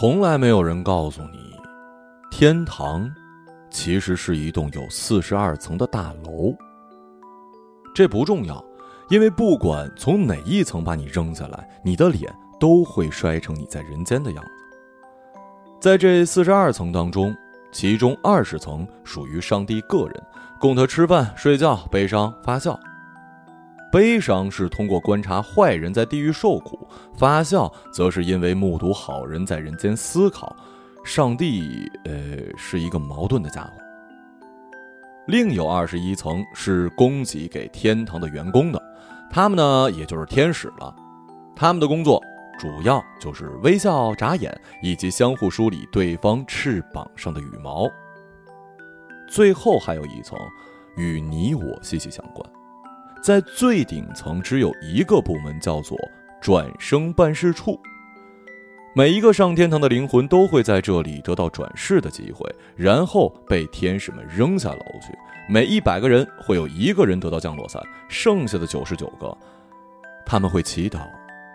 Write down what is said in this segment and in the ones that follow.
从来没有人告诉你，天堂其实是一栋有四十二层的大楼。这不重要，因为不管从哪一层把你扔下来，你的脸都会摔成你在人间的样子。在这四十二层当中，其中二十层属于上帝个人，供他吃饭、睡觉、悲伤、发笑。悲伤是通过观察坏人在地狱受苦，发笑则是因为目睹好人在人间思考。上帝，呃，是一个矛盾的家伙。另有二十一层是供给给天堂的员工的，他们呢，也就是天使了。他们的工作主要就是微笑、眨眼，以及相互梳理对方翅膀上的羽毛。最后还有一层，与你我息息相关。在最顶层只有一个部门，叫做转生办事处。每一个上天堂的灵魂都会在这里得到转世的机会，然后被天使们扔下楼去。每一百个人会有一个人得到降落伞，剩下的九十九个，他们会祈祷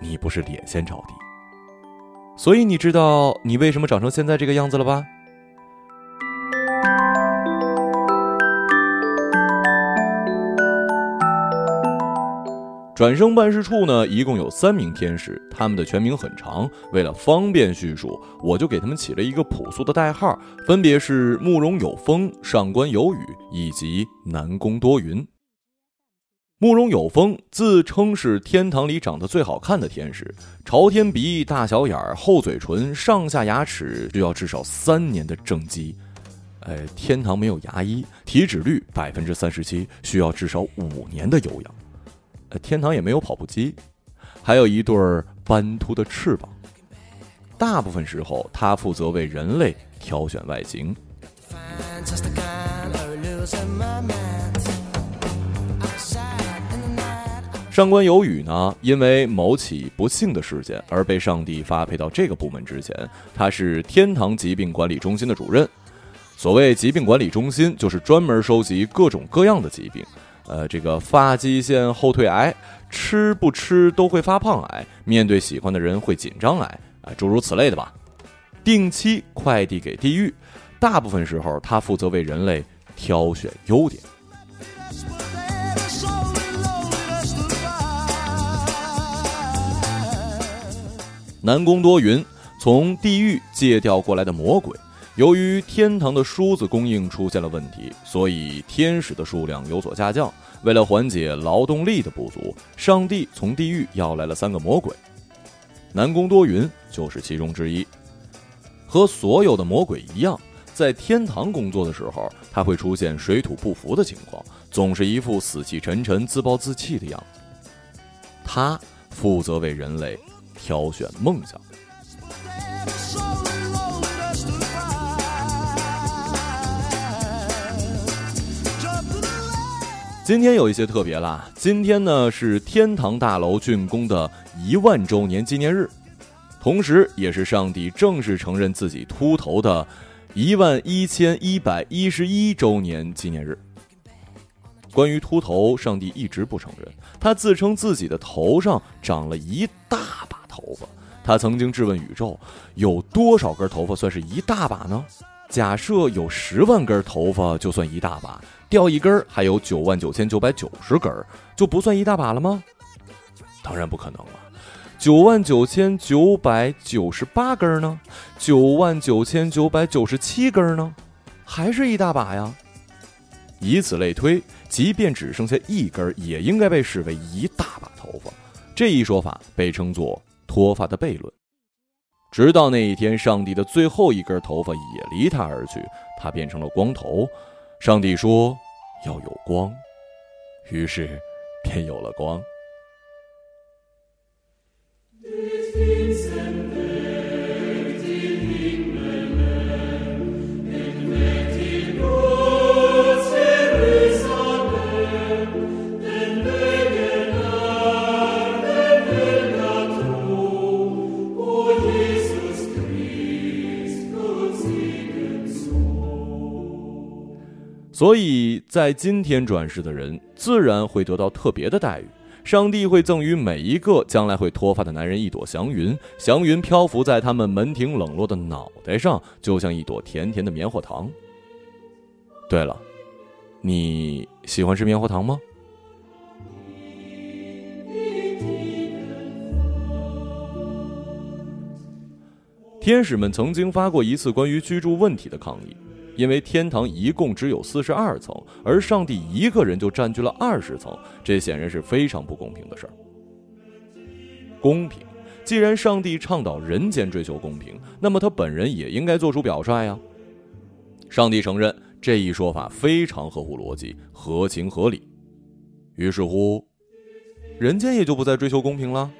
你不是脸先着地。所以你知道你为什么长成现在这个样子了吧？转生办事处呢，一共有三名天使，他们的全名很长，为了方便叙述，我就给他们起了一个朴素的代号，分别是慕容有风、上官有雨以及南宫多云。慕容有风自称是天堂里长得最好看的天使，朝天鼻、大小眼、厚嘴唇、上下牙齿需要至少三年的正畸。哎，天堂没有牙医，体脂率百分之三十七，需要至少五年的有氧。天堂也没有跑步机，还有一对斑秃的翅膀。大部分时候，他负责为人类挑选外形。上官有雨呢，因为某起不幸的事件而被上帝发配到这个部门之前，他是天堂疾病管理中心的主任。所谓疾病管理中心，就是专门收集各种各样的疾病。呃，这个发际线后退癌，吃不吃都会发胖癌，面对喜欢的人会紧张癌，啊，诸如此类的吧。定期快递给地狱，大部分时候他负责为人类挑选优点。南宫多云，从地狱借调过来的魔鬼。由于天堂的梳子供应出现了问题，所以天使的数量有所下降。为了缓解劳动力的不足，上帝从地狱要来了三个魔鬼，南宫多云就是其中之一。和所有的魔鬼一样，在天堂工作的时候，他会出现水土不服的情况，总是一副死气沉沉、自暴自弃的样子。他负责为人类挑选梦想。今天有一些特别啦，今天呢是天堂大楼竣工的一万周年纪念日，同时也是上帝正式承认自己秃头的一万一千一百一十一周年纪念日。关于秃头，上帝一直不承认，他自称自己的头上长了一大把头发。他曾经质问宇宙，有多少根头发算是一大把呢？假设有十万根头发就算一大把。掉一根还有九万九千九百九十根就不算一大把了吗？当然不可能了。九万九千九百九十八根呢？九万九千九百九十七根呢？还是一大把呀？以此类推，即便只剩下一根，也应该被视为一大把头发。这一说法被称作脱发的悖论。直到那一天，上帝的最后一根头发也离他而去，他变成了光头。上帝说：“要有光。”于是，便有了光。所以在今天转世的人，自然会得到特别的待遇。上帝会赠予每一个将来会脱发的男人一朵祥云，祥云漂浮在他们门庭冷落的脑袋上，就像一朵甜甜的棉花糖。对了，你喜欢吃棉花糖吗？天使们曾经发过一次关于居住问题的抗议，因为天堂一共只有四十二层，而上帝一个人就占据了二十层，这显然是非常不公平的事儿。公平，既然上帝倡导人间追求公平，那么他本人也应该做出表率呀。上帝承认这一说法非常合乎逻辑、合情合理，于是乎，人间也就不再追求公平了。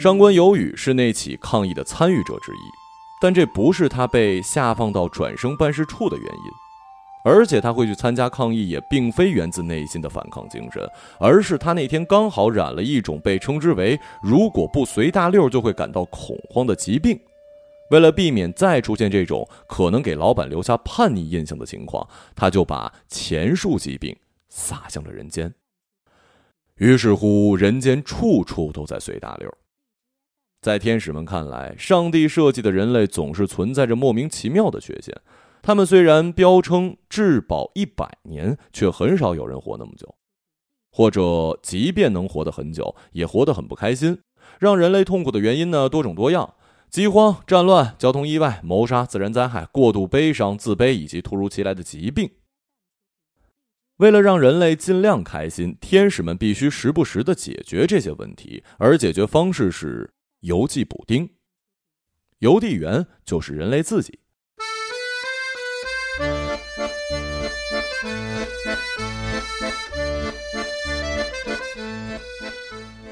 上官有雨是那起抗议的参与者之一，但这不是他被下放到转生办事处的原因。而且他会去参加抗议，也并非源自内心的反抗精神，而是他那天刚好染了一种被称之为“如果不随大溜就会感到恐慌”的疾病。为了避免再出现这种可能给老板留下叛逆印象的情况，他就把前述疾病撒向了人间。于是乎，人间处处都在随大溜。在天使们看来，上帝设计的人类总是存在着莫名其妙的缺陷。他们虽然标称质保一百年，却很少有人活那么久，或者即便能活得很久，也活得很不开心。让人类痛苦的原因呢，多种多样：饥荒、战乱、交通意外、谋杀、自然灾害、过度悲伤、自卑以及突如其来的疾病。为了让人类尽量开心，天使们必须时不时地解决这些问题，而解决方式是。邮寄补丁，邮递员就是人类自己。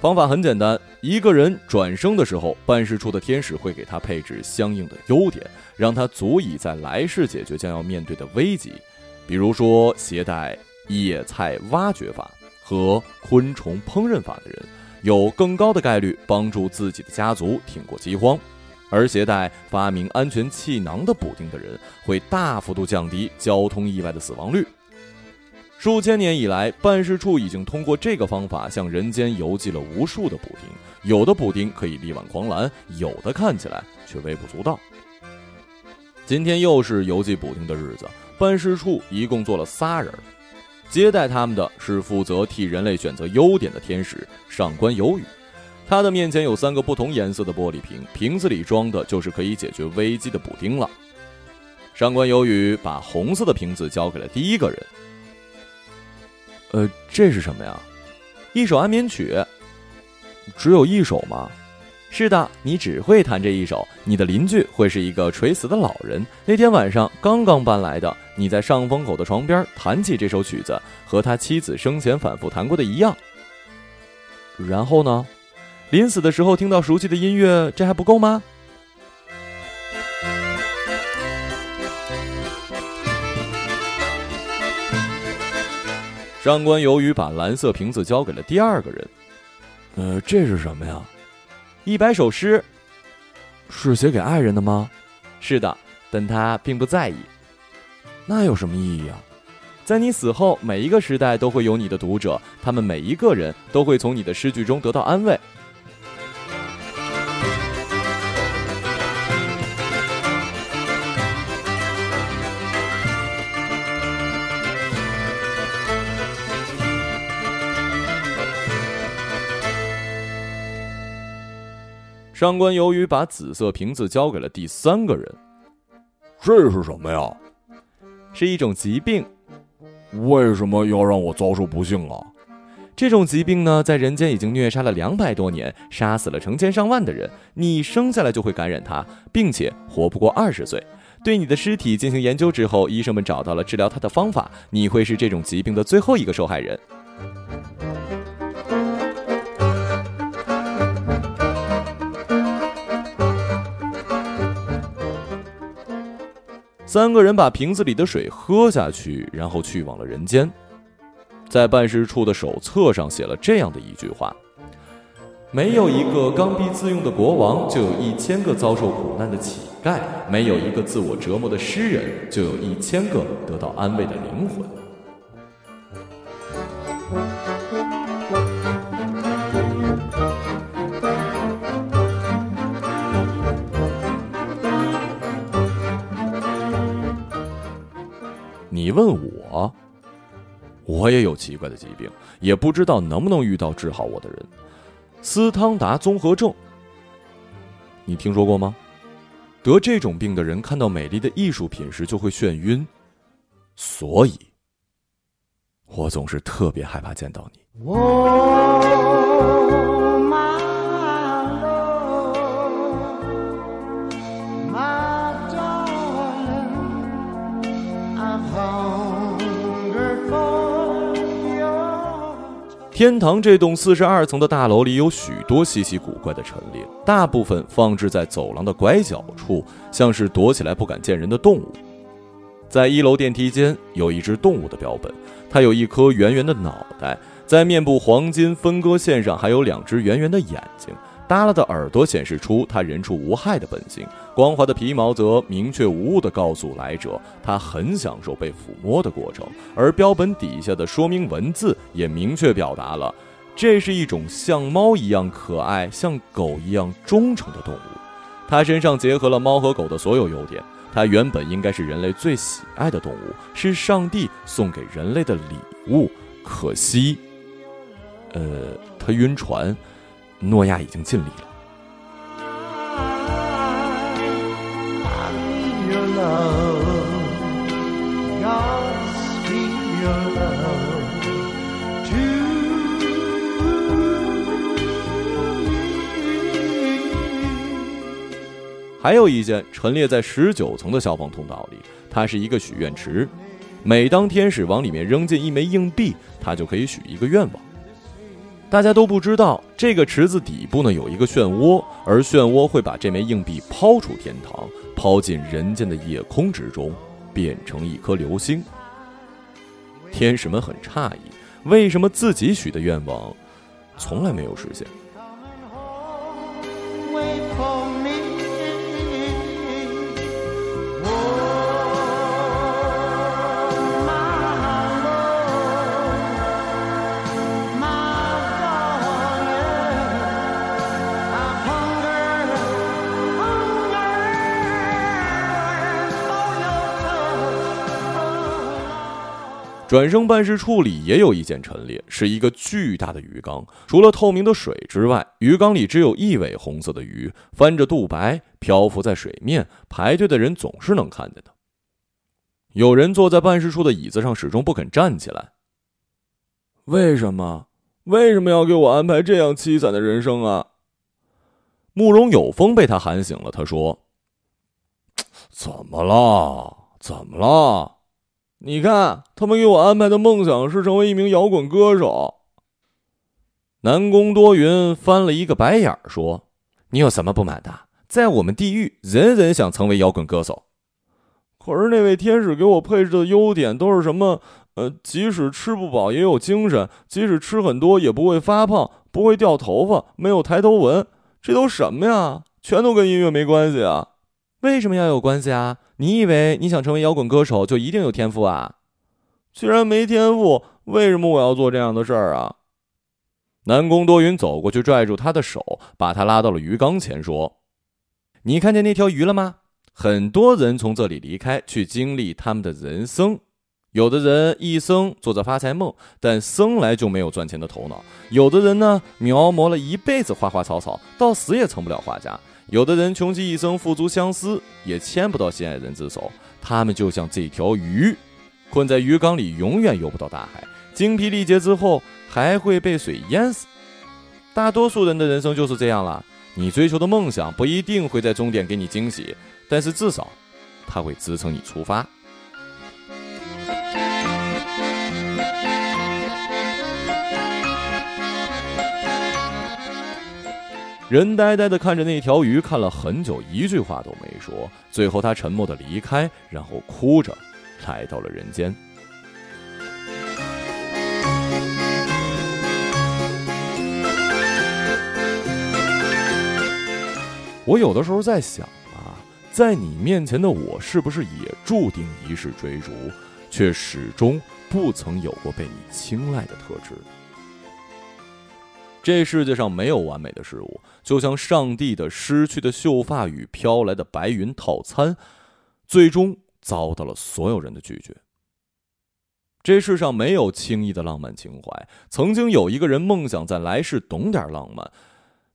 方法很简单，一个人转生的时候，办事处的天使会给他配置相应的优点，让他足以在来世解决将要面对的危机，比如说携带野菜挖掘法和昆虫烹饪法的人。有更高的概率帮助自己的家族挺过饥荒，而携带发明安全气囊的补丁的人会大幅度降低交通意外的死亡率。数千年以来，办事处已经通过这个方法向人间邮寄了无数的补丁，有的补丁可以力挽狂澜，有的看起来却微不足道。今天又是邮寄补丁的日子，办事处一共做了仨人。接待他们的是负责替人类选择优点的天使上官有雨，他的面前有三个不同颜色的玻璃瓶，瓶子里装的就是可以解决危机的补丁了。上官有雨把红色的瓶子交给了第一个人。呃，这是什么呀？一首安眠曲。只有一首吗？是的，你只会弹这一首。你的邻居会是一个垂死的老人。那天晚上刚刚搬来的，你在上风口的床边弹起这首曲子，和他妻子生前反复弹过的一样。然后呢？临死的时候听到熟悉的音乐，这还不够吗？上官由于把蓝色瓶子交给了第二个人。呃，这是什么呀？一百首诗，是写给爱人的吗？是的，但他并不在意。那有什么意义啊？在你死后，每一个时代都会有你的读者，他们每一个人都会从你的诗句中得到安慰。上官由于把紫色瓶子交给了第三个人。这是什么呀？是一种疾病。为什么要让我遭受不幸啊？这种疾病呢，在人间已经虐杀了两百多年，杀死了成千上万的人。你生下来就会感染它，并且活不过二十岁。对你的尸体进行研究之后，医生们找到了治疗它的方法。你会是这种疾病的最后一个受害人。三个人把瓶子里的水喝下去，然后去往了人间。在办事处的手册上写了这样的一句话：“没有一个刚愎自用的国王，就有一千个遭受苦难的乞丐；没有一个自我折磨的诗人，就有一千个得到安慰的灵魂。”你问我？我也有奇怪的疾病，也不知道能不能遇到治好我的人。斯汤达综合症，你听说过吗？得这种病的人看到美丽的艺术品时就会眩晕，所以，我总是特别害怕见到你。天堂这栋四十二层的大楼里有许多稀奇古怪的陈列，大部分放置在走廊的拐角处，像是躲起来不敢见人的动物。在一楼电梯间有一只动物的标本，它有一颗圆圆的脑袋，在面部黄金分割线上还有两只圆圆的眼睛。耷拉的耳朵显示出他人畜无害的本性，光滑的皮毛则明确无误地告诉来者，他很享受被抚摸的过程。而标本底下的说明文字也明确表达了，这是一种像猫一样可爱、像狗一样忠诚的动物。它身上结合了猫和狗的所有优点。它原本应该是人类最喜爱的动物，是上帝送给人类的礼物。可惜，呃，它晕船。诺亚已经尽力了。还有一件陈列在十九层的消防通道里，它是一个许愿池。每当天使往里面扔进一枚硬币，他就可以许一个愿望。大家都不知道，这个池子底部呢有一个漩涡，而漩涡会把这枚硬币抛出天堂，抛进人间的夜空之中，变成一颗流星。天使们很诧异，为什么自己许的愿望从来没有实现？转生办事处里也有一件陈列，是一个巨大的鱼缸。除了透明的水之外，鱼缸里只有一尾红色的鱼，翻着肚白漂浮在水面。排队的人总是能看见的。有人坐在办事处的椅子上，始终不肯站起来。为什么？为什么要给我安排这样凄惨的人生啊？慕容有风被他喊醒了，他说：“怎么了？怎么了？”你看，他们给我安排的梦想是成为一名摇滚歌手。南宫多云翻了一个白眼儿，说：“你有什么不满的？在我们地狱，人人想成为摇滚歌手。可是那位天使给我配置的优点都是什么？呃，即使吃不饱也有精神，即使吃很多也不会发胖，不会掉头发，没有抬头纹。这都什么呀？全都跟音乐没关系啊？为什么要有关系啊？”你以为你想成为摇滚歌手就一定有天赋啊？既然没天赋，为什么我要做这样的事儿啊？南宫多云走过去，拽住他的手，把他拉到了鱼缸前，说：“你看见那条鱼了吗？很多人从这里离开，去经历他们的人生。有的人一生做着发财梦，但生来就没有赚钱的头脑；有的人呢，描摹了一辈子花花草草，到死也成不了画家。”有的人穷极一生富足相思，也牵不到心爱人之手。他们就像这条鱼，困在鱼缸里，永远游不到大海。精疲力竭之后，还会被水淹死。大多数人的人生就是这样了。你追求的梦想不一定会在终点给你惊喜，但是至少，它会支撑你出发。人呆呆的看着那条鱼，看了很久，一句话都没说。最后，他沉默的离开，然后哭着来到了人间。我有的时候在想啊，在你面前的我，是不是也注定一世追逐，却始终不曾有过被你青睐的特质？这世界上没有完美的事物，就像上帝的失去的秀发与飘来的白云套餐，最终遭到了所有人的拒绝。这世上没有轻易的浪漫情怀。曾经有一个人梦想在来世懂点浪漫。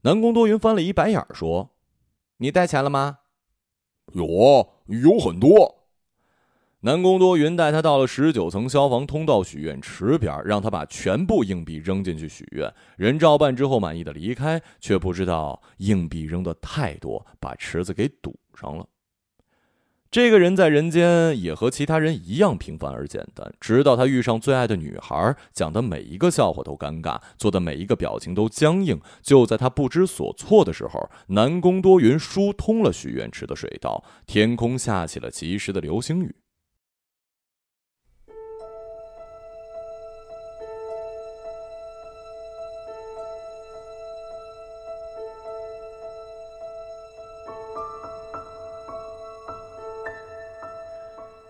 南宫多云翻了一白眼说：“你带钱了吗？”“有，有很多。”南宫多云带他到了十九层消防通道许愿池边，让他把全部硬币扔进去许愿。人照办之后，满意的离开，却不知道硬币扔的太多，把池子给堵上了。这个人在人间也和其他人一样平凡而简单，直到他遇上最爱的女孩，讲的每一个笑话都尴尬，做的每一个表情都僵硬。就在他不知所措的时候，南宫多云疏通了许愿池的水道，天空下起了及时的流星雨。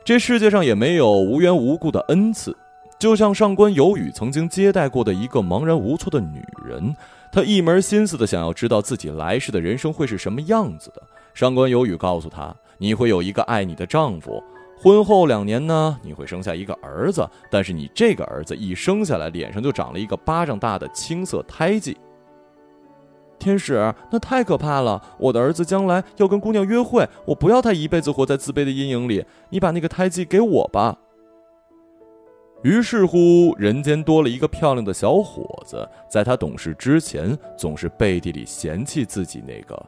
这世界上也没有无缘无故的恩赐，就像上官有雨曾经接待过的一个茫然无措的女人，她一门心思的想要知道自己来世的人生会是什么样子的。上官有雨告诉她：“你会有一个爱你的丈夫，婚后两年呢，你会生下一个儿子，但是你这个儿子一生下来脸上就长了一个巴掌大的青色胎记。”天使，那太可怕了！我的儿子将来要跟姑娘约会，我不要他一辈子活在自卑的阴影里。你把那个胎记给我吧。于是乎，人间多了一个漂亮的小伙子，在他懂事之前，总是背地里嫌弃自己那个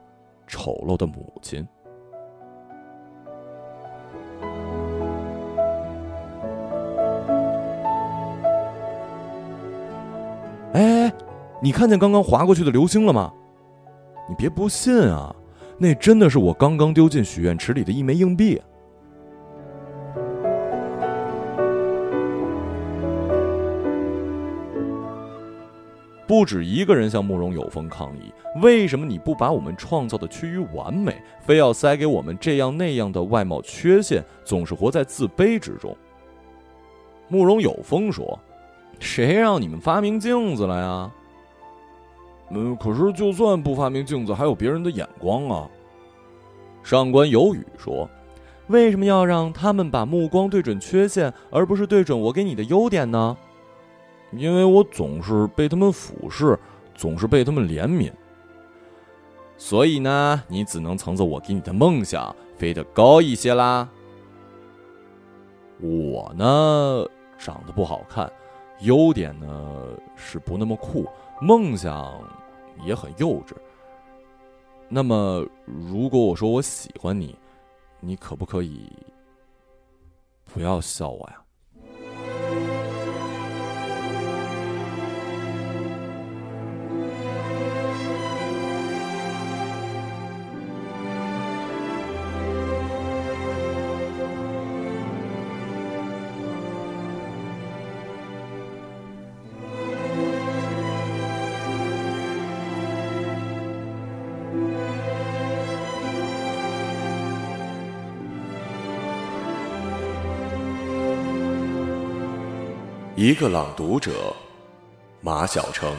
丑陋的母亲。哎，你看见刚刚划过去的流星了吗？你别不信啊，那真的是我刚刚丢进许愿池里的一枚硬币。不止一个人向慕容有风抗议：为什么你不把我们创造的趋于完美，非要塞给我们这样那样的外貌缺陷，总是活在自卑之中？慕容有风说：“谁让你们发明镜子了呀？”嗯，可是就算不发明镜子，还有别人的眼光啊。上官有雨说：“为什么要让他们把目光对准缺陷，而不是对准我给你的优点呢？”因为我总是被他们俯视，总是被他们怜悯，所以呢，你只能乘着我给你的梦想飞得高一些啦。我呢，长得不好看，优点呢是不那么酷。梦想也很幼稚。那么，如果我说我喜欢你，你可不可以不要笑我呀？一个朗读者，马晓成。